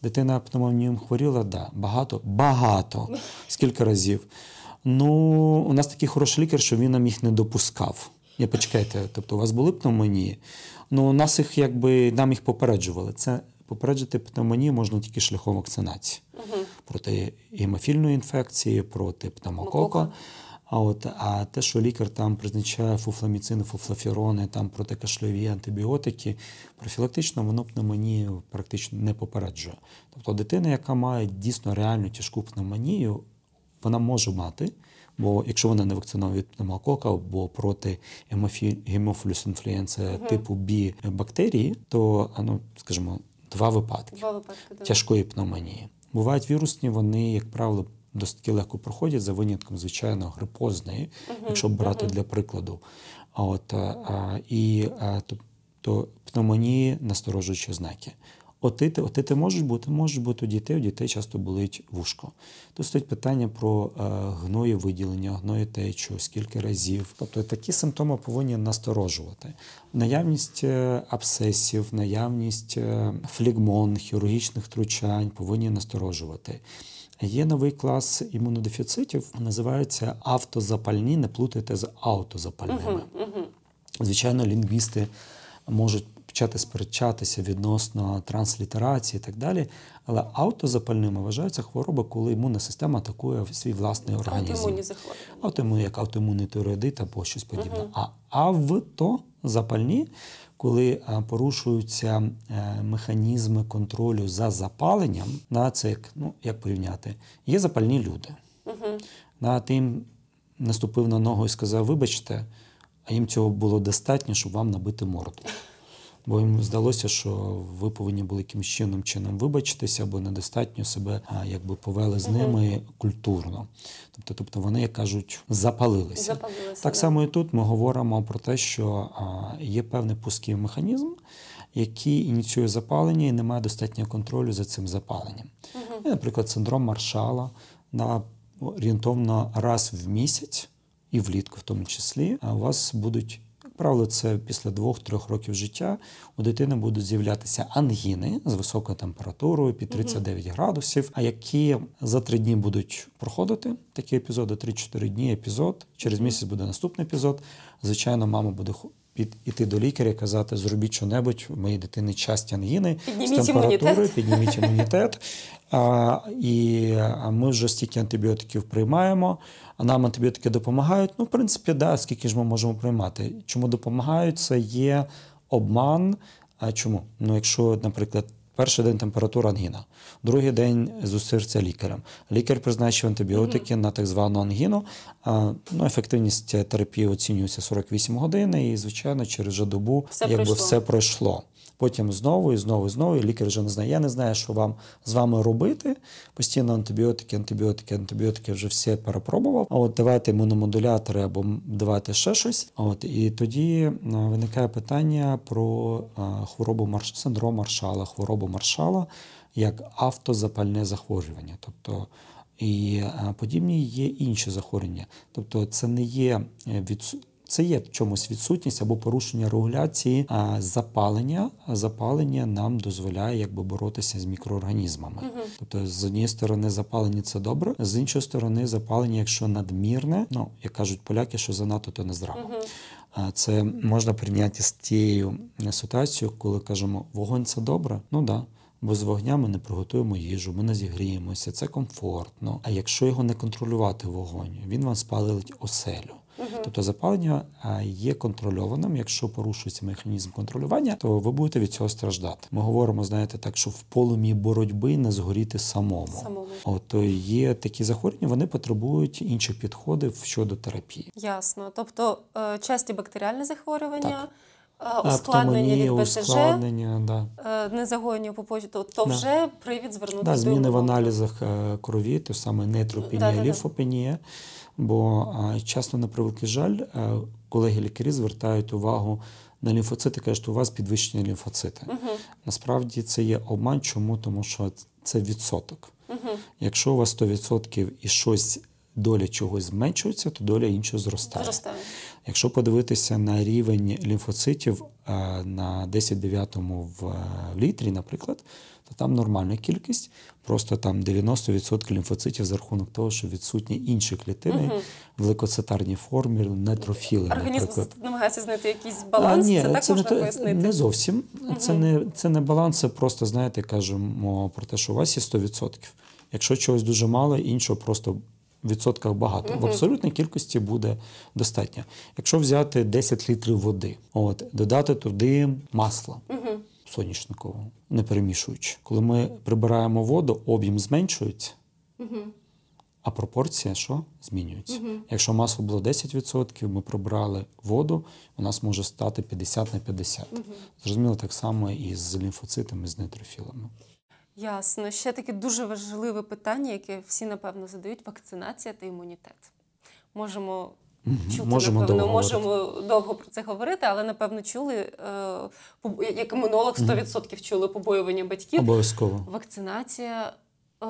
Дитина пневмонієм хворіла, да. Багато, багато. Скільки разів. Ну, у нас такий хороший лікар, що він нам їх не допускав. Я почекайте, тобто у вас були пневмонії? Ну, у нас їх якби нам їх попереджували. Це попереджити пневмонію можна тільки шляхом вакцинації угу. проти гемофільної інфекції, проти пневмокока. А от а те, що лікар там призначає фуфламіцини, фуфлафірони, там протикашльові антибіотики, профілактично воно пневмонію практично не попереджує. Тобто дитина, яка має дійсно реальну тяжку пневмонію, вона може мати. Бо якщо вона не вакцинована від пневмокока або проти гемофілюс інфлюенція угу. типу Б бактерії, то ну, скажімо, два випадки, два випадки тяжкої пневмонії. Бувають вірусні, вони, як правило, досить легко проходять за винятком, звичайно, грипозної, якщо брати для прикладу. А от а, і а, тобто пневмонії насторожуючі знаки. Отити, отити можуть бути, можуть бути у дітей, у дітей часто болить вушко. Тут стоїть питання про е, гної виділення, гної течу, скільки разів. Тобто такі симптоми повинні насторожувати. Наявність е, абсцесів, наявність е, флігмон, хірургічних втручань повинні насторожувати. Є новий клас імунодефіцитів, називаються автозапальні, не плутайте з аутозапальними. Звичайно, лінгвісти можуть почати сперечатися відносно транслітерації і так далі. Але автозапальними вважаються хвороби, коли імунна система атакує свій власний організм. Автоімунні захворювання. Автоімунні, як автоімунний тиреоїдит або щось подібне. А автозапальні коли е, порушуються е, механізми контролю за запаленням, на це як ну як порівняти, є запальні люди. Угу. На тим наступив на ногу і сказав: Вибачте, а їм цього було достатньо, щоб вам набити морду. Бо йому здалося, що ви повинні були якимось чином чином вибачитися, або недостатньо себе якби повели з ними культурно. Тобто, тобто вони, як кажуть, запалилися. Запалилися, так да. само і тут ми говоримо про те, що є певний пусковий механізм, який ініціює запалення і не має достатнього контролю за цим запаленням. Угу. Наприклад, синдром маршала на орієнтовно раз в місяць, і влітку, в тому числі, у вас будуть. Правило, це після двох-трьох років життя у дитини будуть з'являтися ангіни з високою температурою під 39 градусів, а які за три дні будуть проходити такі епізоди, 3-4 дні епізод. Через місяць буде наступний епізод. Звичайно, мама буде під іти до лікаря і казати, зробіть що-небудь, в моїй дитини часті ангіни підніміть з температурою, імунітет. підніміть імунітет. А, І ми вже стільки антибіотиків приймаємо, а нам антибіотики допомагають. Ну, в принципі, да, скільки ж ми можемо приймати. Чому допомагають? Це є обман. А чому? Ну, якщо, наприклад, Перший день температура ангіна, другий день зустрівся лікарем. Лікар призначив антибіотики mm-hmm. на так звану ангіну. А, ну, Ефективність терапії оцінюється 48 годин, і, звичайно, через добу все якби пройшло. все пройшло. Потім знову і знову і знову. І лікар вже не знає. Я не знаю, що вам з вами робити. Постійно антибіотики, антибіотики, антибіотики вже все перепробував. А от давайте імуномодулятори або давайте ще щось. От і тоді виникає питання про хворобу марш... синдром маршала, хворобу маршала як автозапальне захворювання. Тобто і подібні є інші захворювання. Тобто, це не є від це є в чомусь відсутність або порушення регуляції а запалення. Запалення нам дозволяє якби боротися з мікроорганізмами. Угу. Тобто, з однієї сторони, запалення це добре, з іншої сторони, запалення, якщо надмірне, ну як кажуть поляки, що занадто то не здраво. Угу. Це можна прийняти з тією ситуацією, коли кажемо, вогонь це добре, ну да. Бо з вогня ми не приготуємо їжу, ми не зігріємося, це комфортно. А якщо його не контролювати вогонь, він вам спалить оселю. Угу. Тобто запалення є контрольованим. Якщо порушується механізм контролювання, то ви будете від цього страждати. Ми говоримо, знаєте, так, що в полумі боротьби не згоріти самому. самому. От є такі захворювання, вони потребують інших підходів щодо терапії. Ясно. Тобто е, часті бактеріальні захворювання. Так. Ускладнення від БСЖ, ускладнення, да. незагоєння по почті, то, то да. вже привід звернутися да, до зміни в аналізах крові, то саме нейтропенія, Да-да-да. ліфопенія. Бо часто, на превеликий жаль, колеги-лікарі звертають увагу на лімфоцити, кажуть, у вас підвищені лімфоцити. Угу. Насправді це є обман. Чому? Тому що це відсоток. Угу. Якщо у вас 100% і щось доля чогось зменшується, то доля іншого зростає. Зростає. Якщо подивитися на рівень лімфоцитів на 10-9 в літрі, наприклад, то там нормальна кількість, просто там 90% лімфоцитів за рахунок того, що відсутні інші клітини Угу. в лейкоцитарній формі, нетрофіли, Організм наприклад. намагається знайти якийсь баланс, А, ні, це так це можна не, пояснити. не зовсім. Це, не, це не баланс, це просто, знаєте, кажемо про те, що у вас є 100%. Якщо чогось дуже мало, іншого просто відсотках багато. В абсолютній кількості буде достатньо. Якщо взяти 10 літрів води, от, додати туди масло Угу. соняшникового, не перемішуючи. Коли ми прибираємо воду, об'єм зменшується, Угу. а пропорція що? Змінюється. Мгм. Якщо масло було 10%, ми прибрали воду, у нас може стати 50 на 50. Зрозуміло, так само і з лімфоцитами, з нейтрофілами. Ясно. Ще таке дуже важливе питання, яке всі напевно задають: вакцинація та імунітет. Можемо чути, Можемо напевно, довго можемо довго про це говорити, але напевно чули, е, як імунолог 100% чули побоювання батьків. Обов'язково Вакцинація е,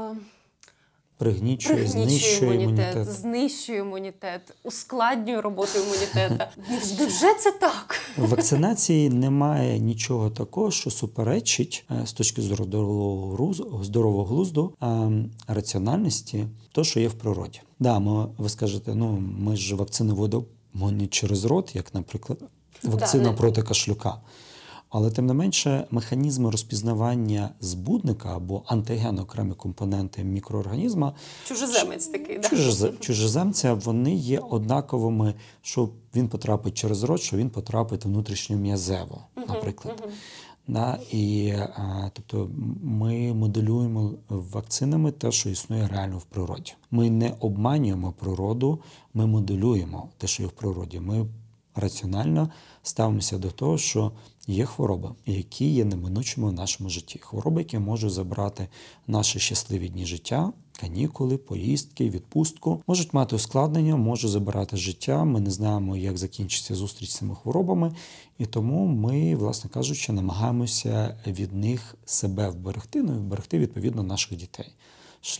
пригнічує, пригнічує знищує імунітет, імунітет. знищує імунітет, ускладнює роботу імунітету. Невже це так? В вакцинації немає нічого такого, що суперечить е, з точки зору здорового здорового глузду е, раціональності, то, що є в природі. Да, ми, ви скажете, ну ми ж вакцини вводимо не через рот, як, наприклад, вакцина не- проти кашлюка. Але тим не менше, механізми розпізнавання збудника або антиген окремі компоненти мікроорганізма Чужеземець такий, да? чужеземця вони є однаковими, що він потрапить через рот, що він потрапить внутрішньом'язево, наприклад. Да, і, а, тобто ми моделюємо вакцинами те, що існує реально в природі. Ми не обманюємо природу, ми моделюємо те, що є в природі. Ми раціонально ставимося до того, що Є хвороби, які є неминучими в нашому житті. Хвороби, які можуть забрати наші щасливі дні життя, канікули, поїздки, відпустку, можуть мати ускладнення, можуть забирати життя. Ми не знаємо, як закінчиться зустріч з цими хворобами, і тому ми, власне кажучи, намагаємося від них себе вберегти, ну і вберегти відповідно наших дітей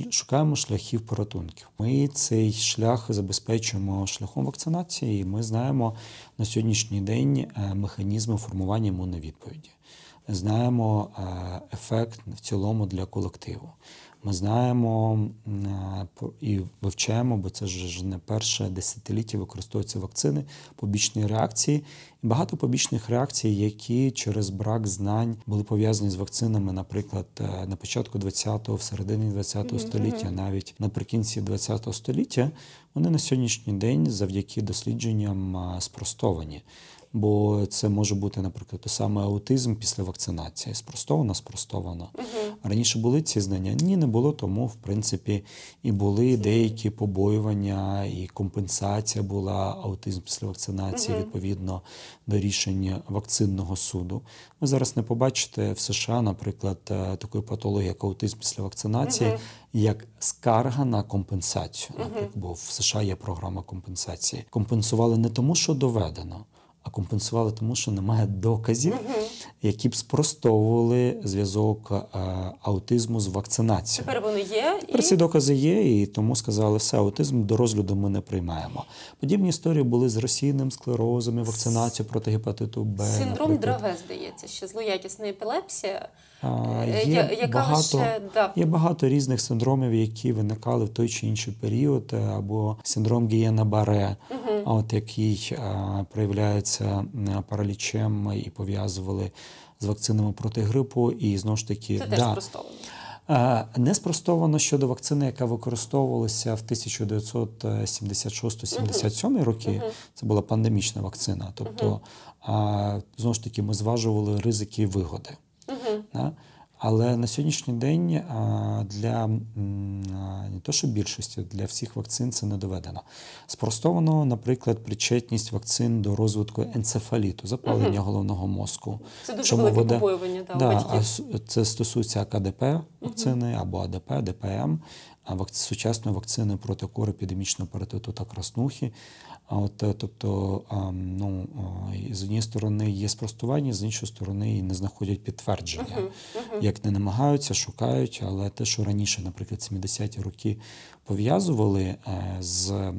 шукаємо шляхів порятунків. Ми цей шлях забезпечуємо шляхом вакцинації. і Ми знаємо на сьогоднішній день е, механізми формування імунної відповіді. Знаємо е, ефект в цілому для колективу. Ми знаємо і вивчаємо, бо це ж не перше десятиліття використовуються вакцини, побічні реакції. І багато побічних реакцій, які через брак знань були пов'язані з вакцинами, наприклад, е, на початку 20-го, в середині 20-го століття, навіть наприкінці 20-го століття, вони на сьогоднішній день завдяки дослідженням е, спростовані бо це може бути, наприклад, той самий аутизм після вакцинації. Спростовано, спростовано. Угу. Раніше були ці знання? Ні, не було, тому в принципі і були деякі побоювання, і компенсація була аутизм після вакцинації угу. відповідно до рішення вакцинного суду. Ви зараз не побачите в США, наприклад, е, такої патології, як аутизм після вакцинації. Угу. Як скарга на компенсацію, наприклад, бо в США є програма компенсації. Компенсували не тому, що доведено, а компенсували тому, що немає доказів, які б спростовували зв'язок е, аутизму з вакцинацією. Тепер вони є. Тепер і... ці докази є, і тому сказали, все, аутизм до розгляду ми не приймаємо. Подібні історії були з російним склерозом, і вакцинацією проти гепатиту Б. Синдром Драве, здається, що злоякісна епілепсія. Е, є яка багато лише, да. є багато різних синдромів, які виникали в той чи інший період, е, або синдром Гієна Баре, угу. от який а, проявляється паралічем і пов'язували з вакцинами проти грипу, і знову ж таки Це да, теж спростовано. Не спростовано щодо вакцини, яка використовувалася в 1976-77 роки. Це була пандемічна вакцина. Тобто, знову ж таки, ми зважували ризики і вигоди. Да? Але на сьогоднішній день для не то, що більшості, для всіх вакцин це не доведено. Спростовано, наприклад, причетність вакцин до розвитку енцефаліту, запалення угу. головного мозку. Це дуже Чому велике побоювання. Да, да, Це стосується АКДП вакцини угу. або АДП, ДПМ, сучасної вакцини проти корепідемічного паратиту та краснухи. А от е, тобто, ну з однієї сторони є спростування, з іншої сторони не знаходять підтвердження, як не намагаються, шукають, але те, що раніше, наприклад, 70-ті роки пов'язували е, з е,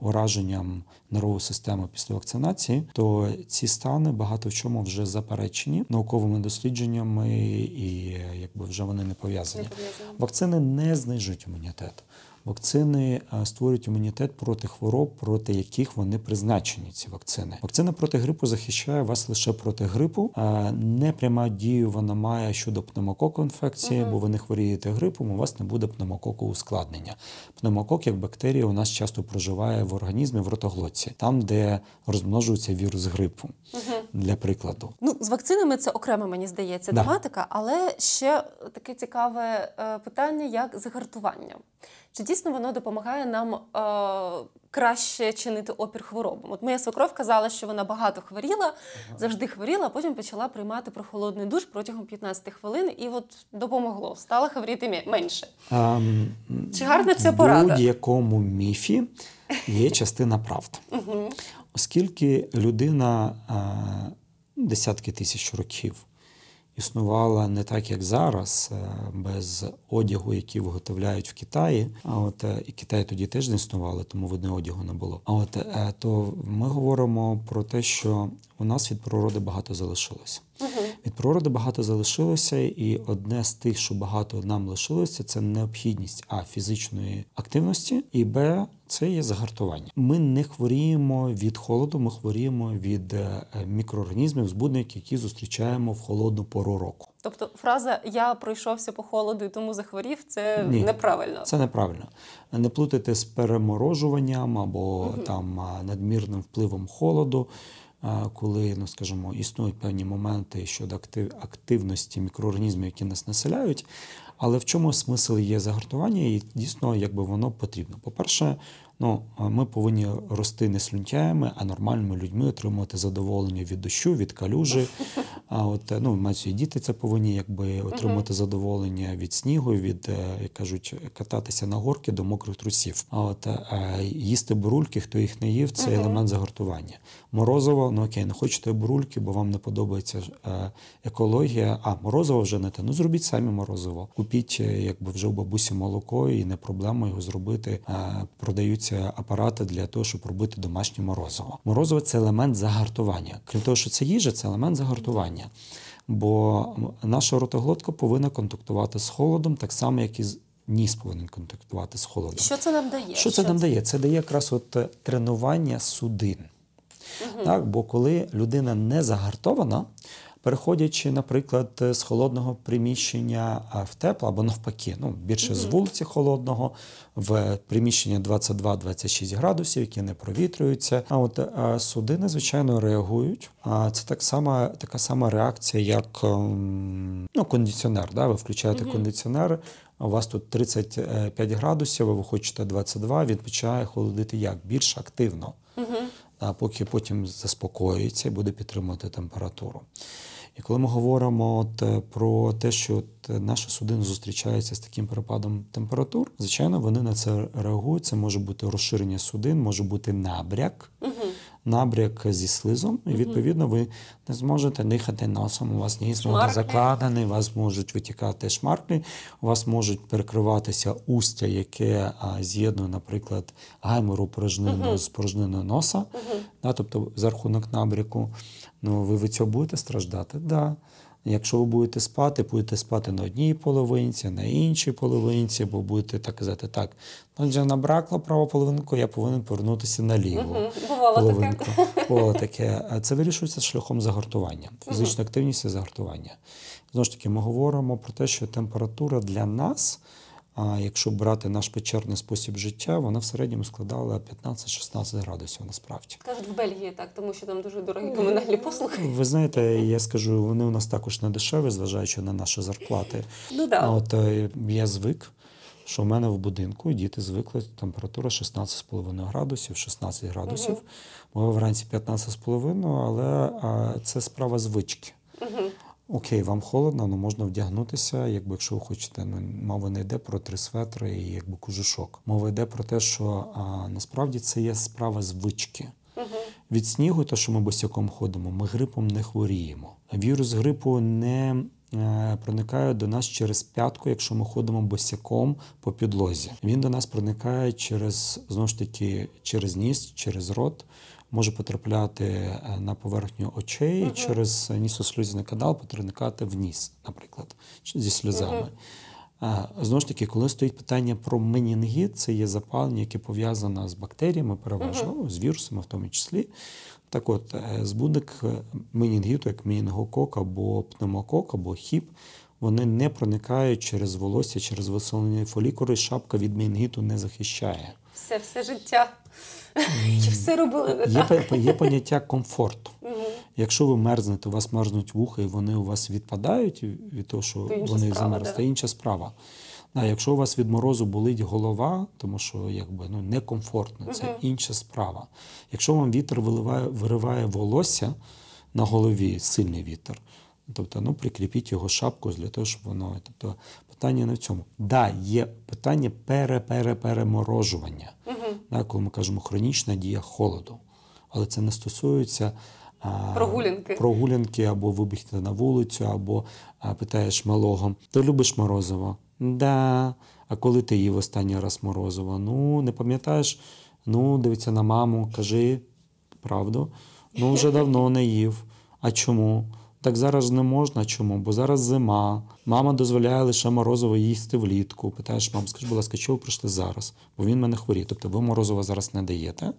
ураженням нервової системи після вакцинації, то ці стани багато в чому вже заперечені науковими дослідженнями, і якби вже вони не пов'язані. Вакцини не знижують імунітет. Вакцини створюють імунітет проти хвороб, проти яких вони призначені. Ці вакцини. Вакцина проти грипу захищає вас лише проти грипу. Не пряма дію вона має щодо пневмококу інфекції, угу. бо ви не хворієте грипом, у вас не буде пневмококу ускладнення. Пневмокок, як бактерія, у нас часто проживає в організмі в ротоглотці, там, де розмножується вірус грипу. Угу. Для прикладу. Ну, з вакцинами це окрема, мені здається, да. тематика, але ще таке цікаве е, питання, як загартування. Чи дійсно воно допомагає нам е, краще чинити опір хворобам? От моя свекров казала, що вона багато хворіла, ага. завжди хворіла, а потім почала приймати прохолодний душ протягом 15 хвилин, і от допомогло, стала хворіти менше. А, Чи гарна ця порада? В будь-якому міфі є частина правди. Оскільки людина десятки тисяч років існувала не так, як зараз, е, без одягу, який виготовляють в Китаї. А от е, і Китай тоді теж не існували, тому видно одягу не було. А от е, то ми говоримо про те, що у нас від природи багато залишилося. Угу. Від природи багато залишилося, і одне з тих, що багато нам лишилося, це необхідність а фізичної активності, і б це є загартування. Ми не хворіємо від холоду, ми хворіємо від е, мікроорганізмів, збудників, які зустрічаємо в холодну пору року. Тобто фраза Я пройшовся по холоду і тому захворів це Ні, неправильно. Це неправильно. Не плутайте з переморожуванням або угу. там надмірним впливом холоду коли, ну скажімо, існують певні моменти щодо активності мікроорганізмів, які нас населяють. Але в чому смисл є загартування, і дійсно, якби воно потрібно. По-перше, Ну, ми повинні рости не слюнтяями, а нормальними людьми отримувати задоволення від дощу, від калюжі. А от ну, мають діти це повинні якби отримати задоволення від снігу, від е, як кажуть, кататися на горки до мокрих трусів. А от а їсти бурульки, хто їх не їв, це елемент загортування. Морозово, ну окей, не хочете бурульки, бо вам не подобається е, екологія. А морозиво вже не те. Ну зробіть самі морозиво. Купіть, е, якби вже у бабусі молоко, і не проблема його зробити. Продаються апарати для того, щоб робити домашнє морозиво. Морозиво це елемент загартування. Крім того, що це їжа, це елемент загартування. Бо наша ротоглотка повинна контактувати з холодом, так само, як і з. ніс повинен контактувати з холодом. Що це нам дає? Що це нам дає? Це дає якраз от е, тренування судин. Угу. Так, Бо коли людина не загартована, переходячи, наприклад, з холодного приміщення в тепло або навпаки, ну більше з вулиці холодного в приміщення 22-26 градусів, які не провітрюються. А от судини, звичайно, реагують. А це так само, така сама реакція, як ем, ну, кондиціонер. Да? Ви включаєте mm кондиціонер. У вас тут 35 градусів, а ви хочете 22, він починає холодити як більш активно, угу. А поки потім заспокоюється і буде підтримувати температуру. І коли ми говоримо от е, про те, що от наша судина зустрічається з таким перепадом температур, звичайно, вони на це реагують. Це може бути розширення судин, може бути набряк, угу. Набряк зі слизом. І відповідно ви не зможете дихати носом. У вас ніс буде закладений, у вас можуть витікати шмарки, у вас можуть перекриватися устя, яке з'єднує, наприклад, гаймору порожнину з порожниною носа, да, тобто за рахунок набряку. Ну, ви від цього будете страждати? Так. Да. Якщо ви будете спати, будете спати на одній половинці, на іншій половинці, бо будете так казати, так, отже, набракла набракло праву половинку, я повинен повернутися на ліву угу. половинку. Бувало таке. Це вирішується шляхом загортування, Фізична активність і загортування. Знову ж таки, ми говоримо про те, що температура для нас. А якщо брати наш печерний спосіб життя, вона в середньому складала 15-16 градусів насправді. Кажуть, в Бельгії так, тому що там дуже дорогі комунальні послуги. Ви знаєте, я скажу, вони у нас також не дешеві, зважаючи на наші зарплати. Ну да. От е, я звик. Що в мене в будинку діти звикли температура 16,5 градусів, 16 градусів. Угу. вранці 15,5, але а, це справа звички. Угу. Окей, вам холодно, але можна вдягнутися, якби якщо ви хочете. Ну, мова не йде про три светри і якби кожушок. Мова йде про те, що а, насправді це є справа звички. Угу. Від снігу, то що ми босяком ходимо, ми грипом не хворіємо. Вірус грипу не е, проникає до нас через п'ятку, якщо ми ходимо босяком по підлозі. Він до нас проникає через знову ж таки через ніс, через рот може потрапляти е, на поверхню очей uh через нісослюзний канал, потрапляти в ніс, наприклад, зі сльозами. Uh Знову ж таки, коли стоїть питання про менінгіт, це є запалення, яке пов'язане з бактеріями, переважно, uh з вірусами в тому числі. Так от, е, збудник менінгіту, як менінгокок або пневмокок, або хіп, вони не проникають через волосся, через висолені фолікули, шапка від менінгіту не захищає. Все, все життя. Чи все робили не є, так? Є поняття комфорту. Угу. Якщо ви мерзнете, у вас мерзнуть вуха, і вони у вас відпадають від того, що то вони замерзли, це інша справа. А якщо у вас від морозу болить голова, тому що якби ну некомфортно, це угу. інша справа. Якщо вам вітер виливає, вириває волосся на голові, сильний вітер, тобто ну прикріпіть його шапку для того, щоб воно. Тобто питання не в цьому. Да, є питання переперепереморожування. Угу. Коли ми кажемо хронічна дія холоду. Але це не стосується а, прогулянки прогулянки або вибігти на вулицю, або а, питаєш малого: ти любиш морозиво? Да. А коли ти їв останній раз морозиво? Ну, не пам'ятаєш? Ну, дивиться на маму, кажи правду. Ну, вже давно не їв. А чому? Так зараз не можна. Чому? Бо зараз зима. Мама дозволяє лише морозиво їсти влітку. Питаєш, мам, скажи, будь ласка, чого ви прийшли зараз? Бо він мене хворіє. Тобто ви морозиво зараз не даєте,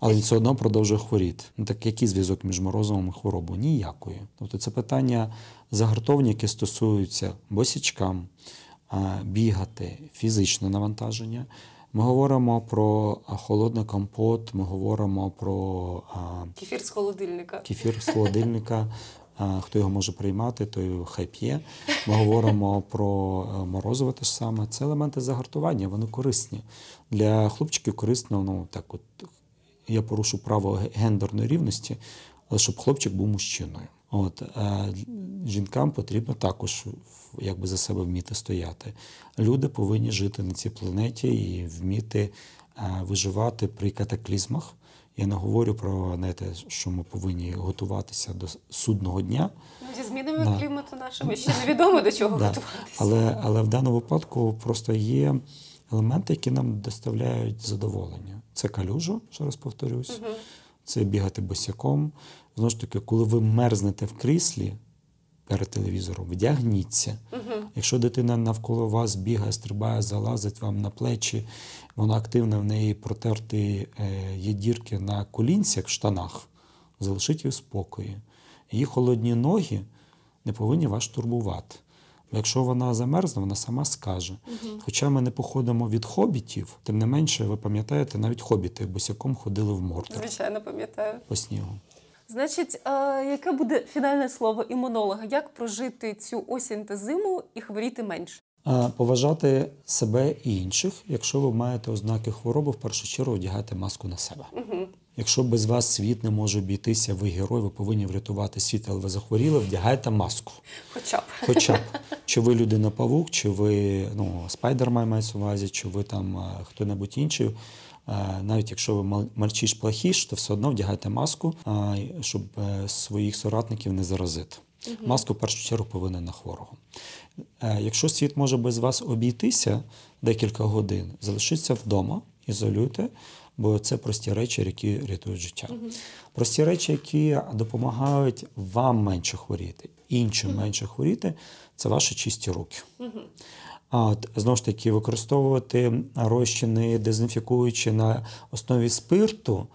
але він все одно продовжує хворіти. Ну так який зв'язок між морозивом і хворобою? Ніякої. Тобто це питання загартовні, які стосуються босічкам, бігати, фізичне навантаження. Ми говоримо про холодний компот, ми говоримо про кефір з холодильника. Кефір з холодильника. Хто його може приймати, той хай п'є. Ми говоримо про морозиво те ж саме. Це елементи загартування, вони корисні. Для хлопчиків корисно, ну так от я порушу право гендерної рівності, але щоб хлопчик був мужчиною. От а жінкам потрібно також якби за себе вміти стояти. Люди повинні жити на цій планеті і вміти а, виживати при катаклізмах. Я не говорю про не те, що ми повинні готуватися до судного дня. Ну, Зі змінами да. клімату нашими ще невідомо до чого да. готуватися. Але але в даному випадку просто є елементи, які нам доставляють задоволення. Це калюжа, ще раз повторюсь, угу. це бігати босяком. Знову ж таки, коли ви мерзнете в кріслі перед телевізором, вдягніться. Угу. Якщо дитина навколо вас бігає, стрибає, залазить вам на плечі, вона активна, в неї протерти е, є дірки на колінцях в штанах, залишіть її в спокої. Її холодні ноги не повинні вас турбувати. Бо Якщо вона замерзне, вона сама скаже. Угу. Хоча ми не походимо від хобітів, тим не менше, ви пам'ятаєте, навіть хобіти босяком ходили в Мордор. Звичайно, пам'ятаю. По снігу. Значить, а, яке буде фінальне слово імунолога? Як прожити цю осінь та зиму і хворіти менше? Поважати себе і інших. Якщо ви маєте ознаки хвороби, в першу чергу одягайте маску на себе. Угу. Якщо без вас світ не може обійтися, ви герой, ви повинні врятувати світ, але ви захворіли, вдягайте маску. Хоча б. Хоча б. Чи ви людина павук, чи ви ну, Spider-Man мається увазі, чи ви там хто-небудь інший. Навіть якщо ви мальчиш плохіш, то все одно вдягайте маску, щоб е, своїх соратників не заразити. Угу. Маску в першу чергу повинен на хворого. Е, якщо світ може без вас обійтися декілька годин, залишіться вдома, ізолюйте бо це прості речі, які рятують життя. Угу. Прості речі, які допомагають вам менше хворіти, іншим угу. менше хворіти, це ваші чисті руки. Угу. А от, знову ж таки, використовувати розчини, дезінфікуючи на основі спирту,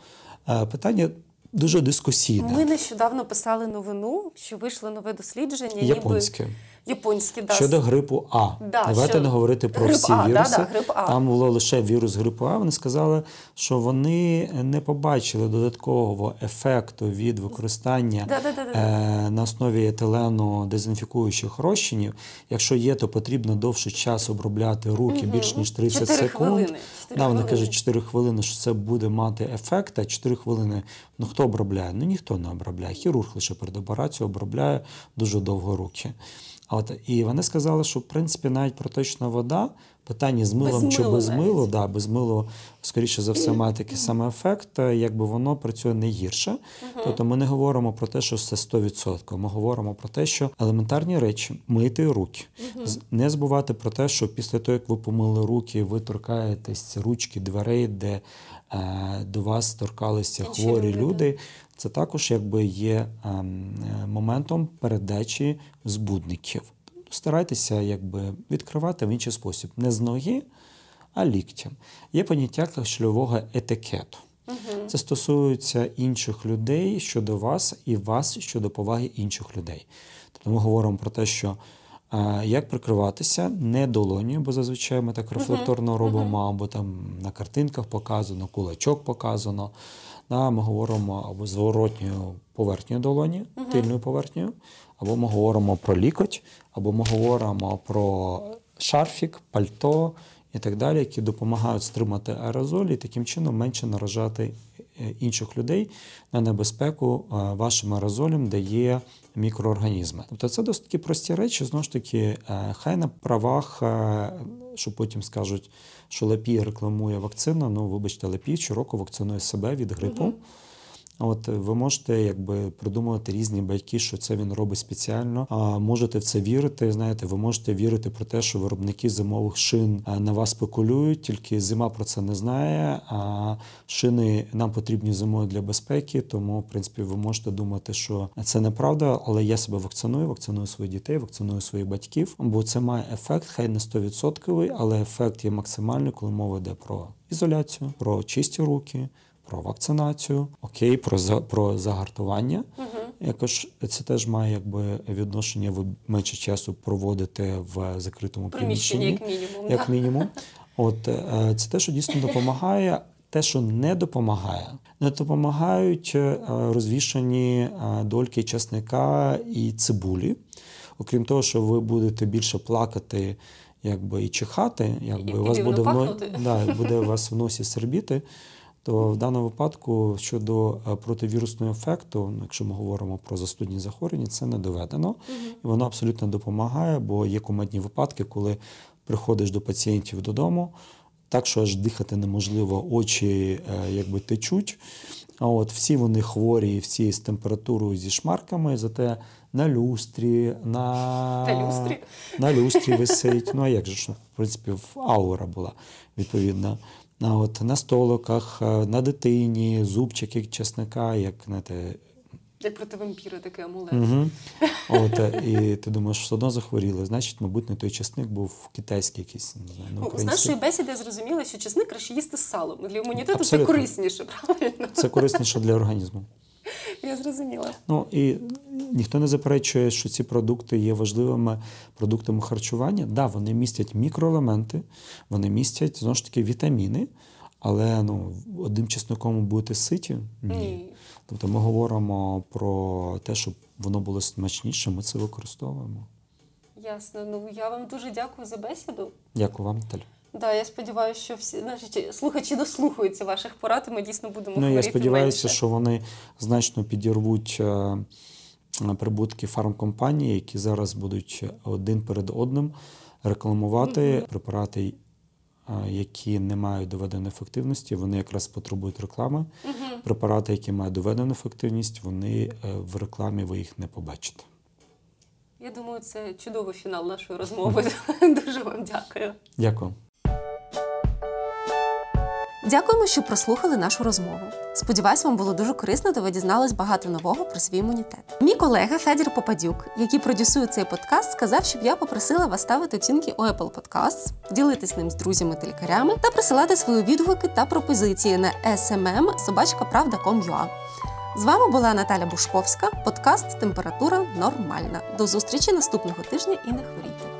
е, питання. Дуже дискусійне. Ми нещодавно писали новину, що вийшло нове дослідження. Японське. Ніби японські да. щодо грипу А. Да, Давайте що... не говорити про Грип всі а, віруси. Да, да, грип а. Там було лише вірус грипу А. Вони сказали, що вони не побачили додаткового ефекту від використання да, да, да, да. Е, на основі етилену дезінфікуючих розчинів. Якщо є, то потрібно довший час обробляти руки угу. більш ніж 30 4 секунд. Хвилини. 4 да, вони кажуть 4 хвилини, що це буде мати ефект, а 4 хвилини. Ну хто обробляє? Ну ніхто не обробляє. Хірург лише перед операцією обробляє дуже довго руки. От, І вони сказали, що в принципі навіть проточна вода, питання з милом без чи без милу, да, без милу, скоріше за все, має такий самий ефект, якби воно працює не гірше. Uh-huh. Тобто ми не говоримо про те, що це 100%. Ми говоримо про те, що елементарні речі мити руки, uh-huh. не забувати про те, що після того, як ви помили руки, ви торкаєтесь ручки дверей, де е, до вас торкалися хворі люди. Це також якби є ем, моментом передачі збудників. Старайтеся якби відкривати в інший спосіб, не з ноги, а ліктям. Є поняття шльового етикету. Угу. Це стосується інших людей щодо вас і вас щодо поваги інших людей. Тобто ми говоримо про те, що а, як прикриватися не долонію, бо зазвичай ми так рефлекторно робимо, або там на картинках показано, кулачок показано. Да, Ми говоримо або зворотньою поверхньою долоні, uh-huh. тильною поверхнею, або ми говоримо про лікоть, або ми говоримо про шарфік, пальто і так далі, які допомагають стримати аерозоль і таким чином менше наражати е, інших людей на небезпеку е, вашим аерозолем, де є мікроорганізми. Тобто це досить такі прості речі, знову ж таки, е, хай на правах, що потім скажуть що Лепі рекламує вакцина. Ну, вибачте, Лепі щороку вакцинує себе від грипу. От ви можете якби придумувати різні батьки, що це він робить спеціально. А можете в це вірити. Знаєте, ви можете вірити про те, що виробники зимових шин на вас спекулюють, тільки зима про це не знає. А шини нам потрібні зимою для безпеки. Тому, в принципі, ви можете думати, що це неправда, але я себе вакциную, вакциную своїх дітей, вакциную своїх батьків, бо це має ефект, хай не 100%, але ефект є максимальний, коли мова йде про ізоляцію, про чисті руки про вакцинацію, окей, про за про загартування. Угу. Якось це теж має якби відношення ви менше часу проводити в закритому приміщенні, як мінімум. Як мінімум. От е, це те, що дійсно допомагає. те, що не допомагає, не допомагають е, розвішані е, дольки чесника і цибулі. Окрім того, що ви будете більше плакати якби, і чихати, якби І- вас буде, пахнути. да, буде вас в носі сербіти, то в даному випадку щодо е, противірусного ефекту, ну, якщо ми говоримо про застудні захворювання, це не доведено. І воно абсолютно допомагає, бо є кумедні випадки, коли приходиш до пацієнтів додому, так що аж дихати неможливо, очі е, якби течуть. А от всі вони хворі, всі з температурою зі шмарками, зате на люстрі, на, На люстрі? на люстрі висить. Ну а як же ж, в принципі, аура була відповідна. А от на столиках, е, на дитині, зубчики чесника, як знаєте, Як проти вампіра таке амулет. Угу. От, е, і ти думаєш, все одно захворіли. Значить, мабуть, не той чесник був китайський якийсь, не знаю, Ну, з нашої бесіди я зрозуміла, що чесник краще їсти з салом. Для імунітету це корисніше, правильно? Це корисніше для організму. Я зрозуміла. Ну і ніхто не заперечує, що ці продукти є важливими продуктами харчування. Да, вони містять мікроелементи, вони містять знову ж таки вітаміни, але ну, одним чесником будете ситі? Ні. Тобто ми говоримо про те, щоб воно було смачніше, ми це використовуємо. Ясно. Ну я вам дуже дякую за бесіду. Дякую вам, Наталя. Да, я сподіваюся, що всі наші слухачі дослухаються ваших порад, і ми дійсно будемо Ну, я сподіваюся, менше. що вони значно підірвуть е, прибутки фармкомпаній, які зараз будуть один перед одним рекламувати препарати, е, які не мають доведеної ефективності, вони якраз потребують реклами. Препарати, які мають доведену ефективність, вони е, в рекламі ви їх не побачите. Я думаю, це чудовий фінал нашої розмови. Дуже вам дякую. Дякую. Дякуємо, що прослухали нашу розмову. Сподіваюсь, вам було дуже корисно, та ви дізнались багато нового про свій імунітет. Мій колега Федір Попадюк, який продюсує цей подкаст, сказав, щоб я попросила вас ставити оцінки у Apple Podcasts, ділитись ним з друзями та лікарями та присилати свої відгуки та пропозиції на smm.sobachkapravda.com.ua. З вами була Наталя Бушковська, подкаст Температура нормальна. До зустрічі наступного тижня і не хворійте.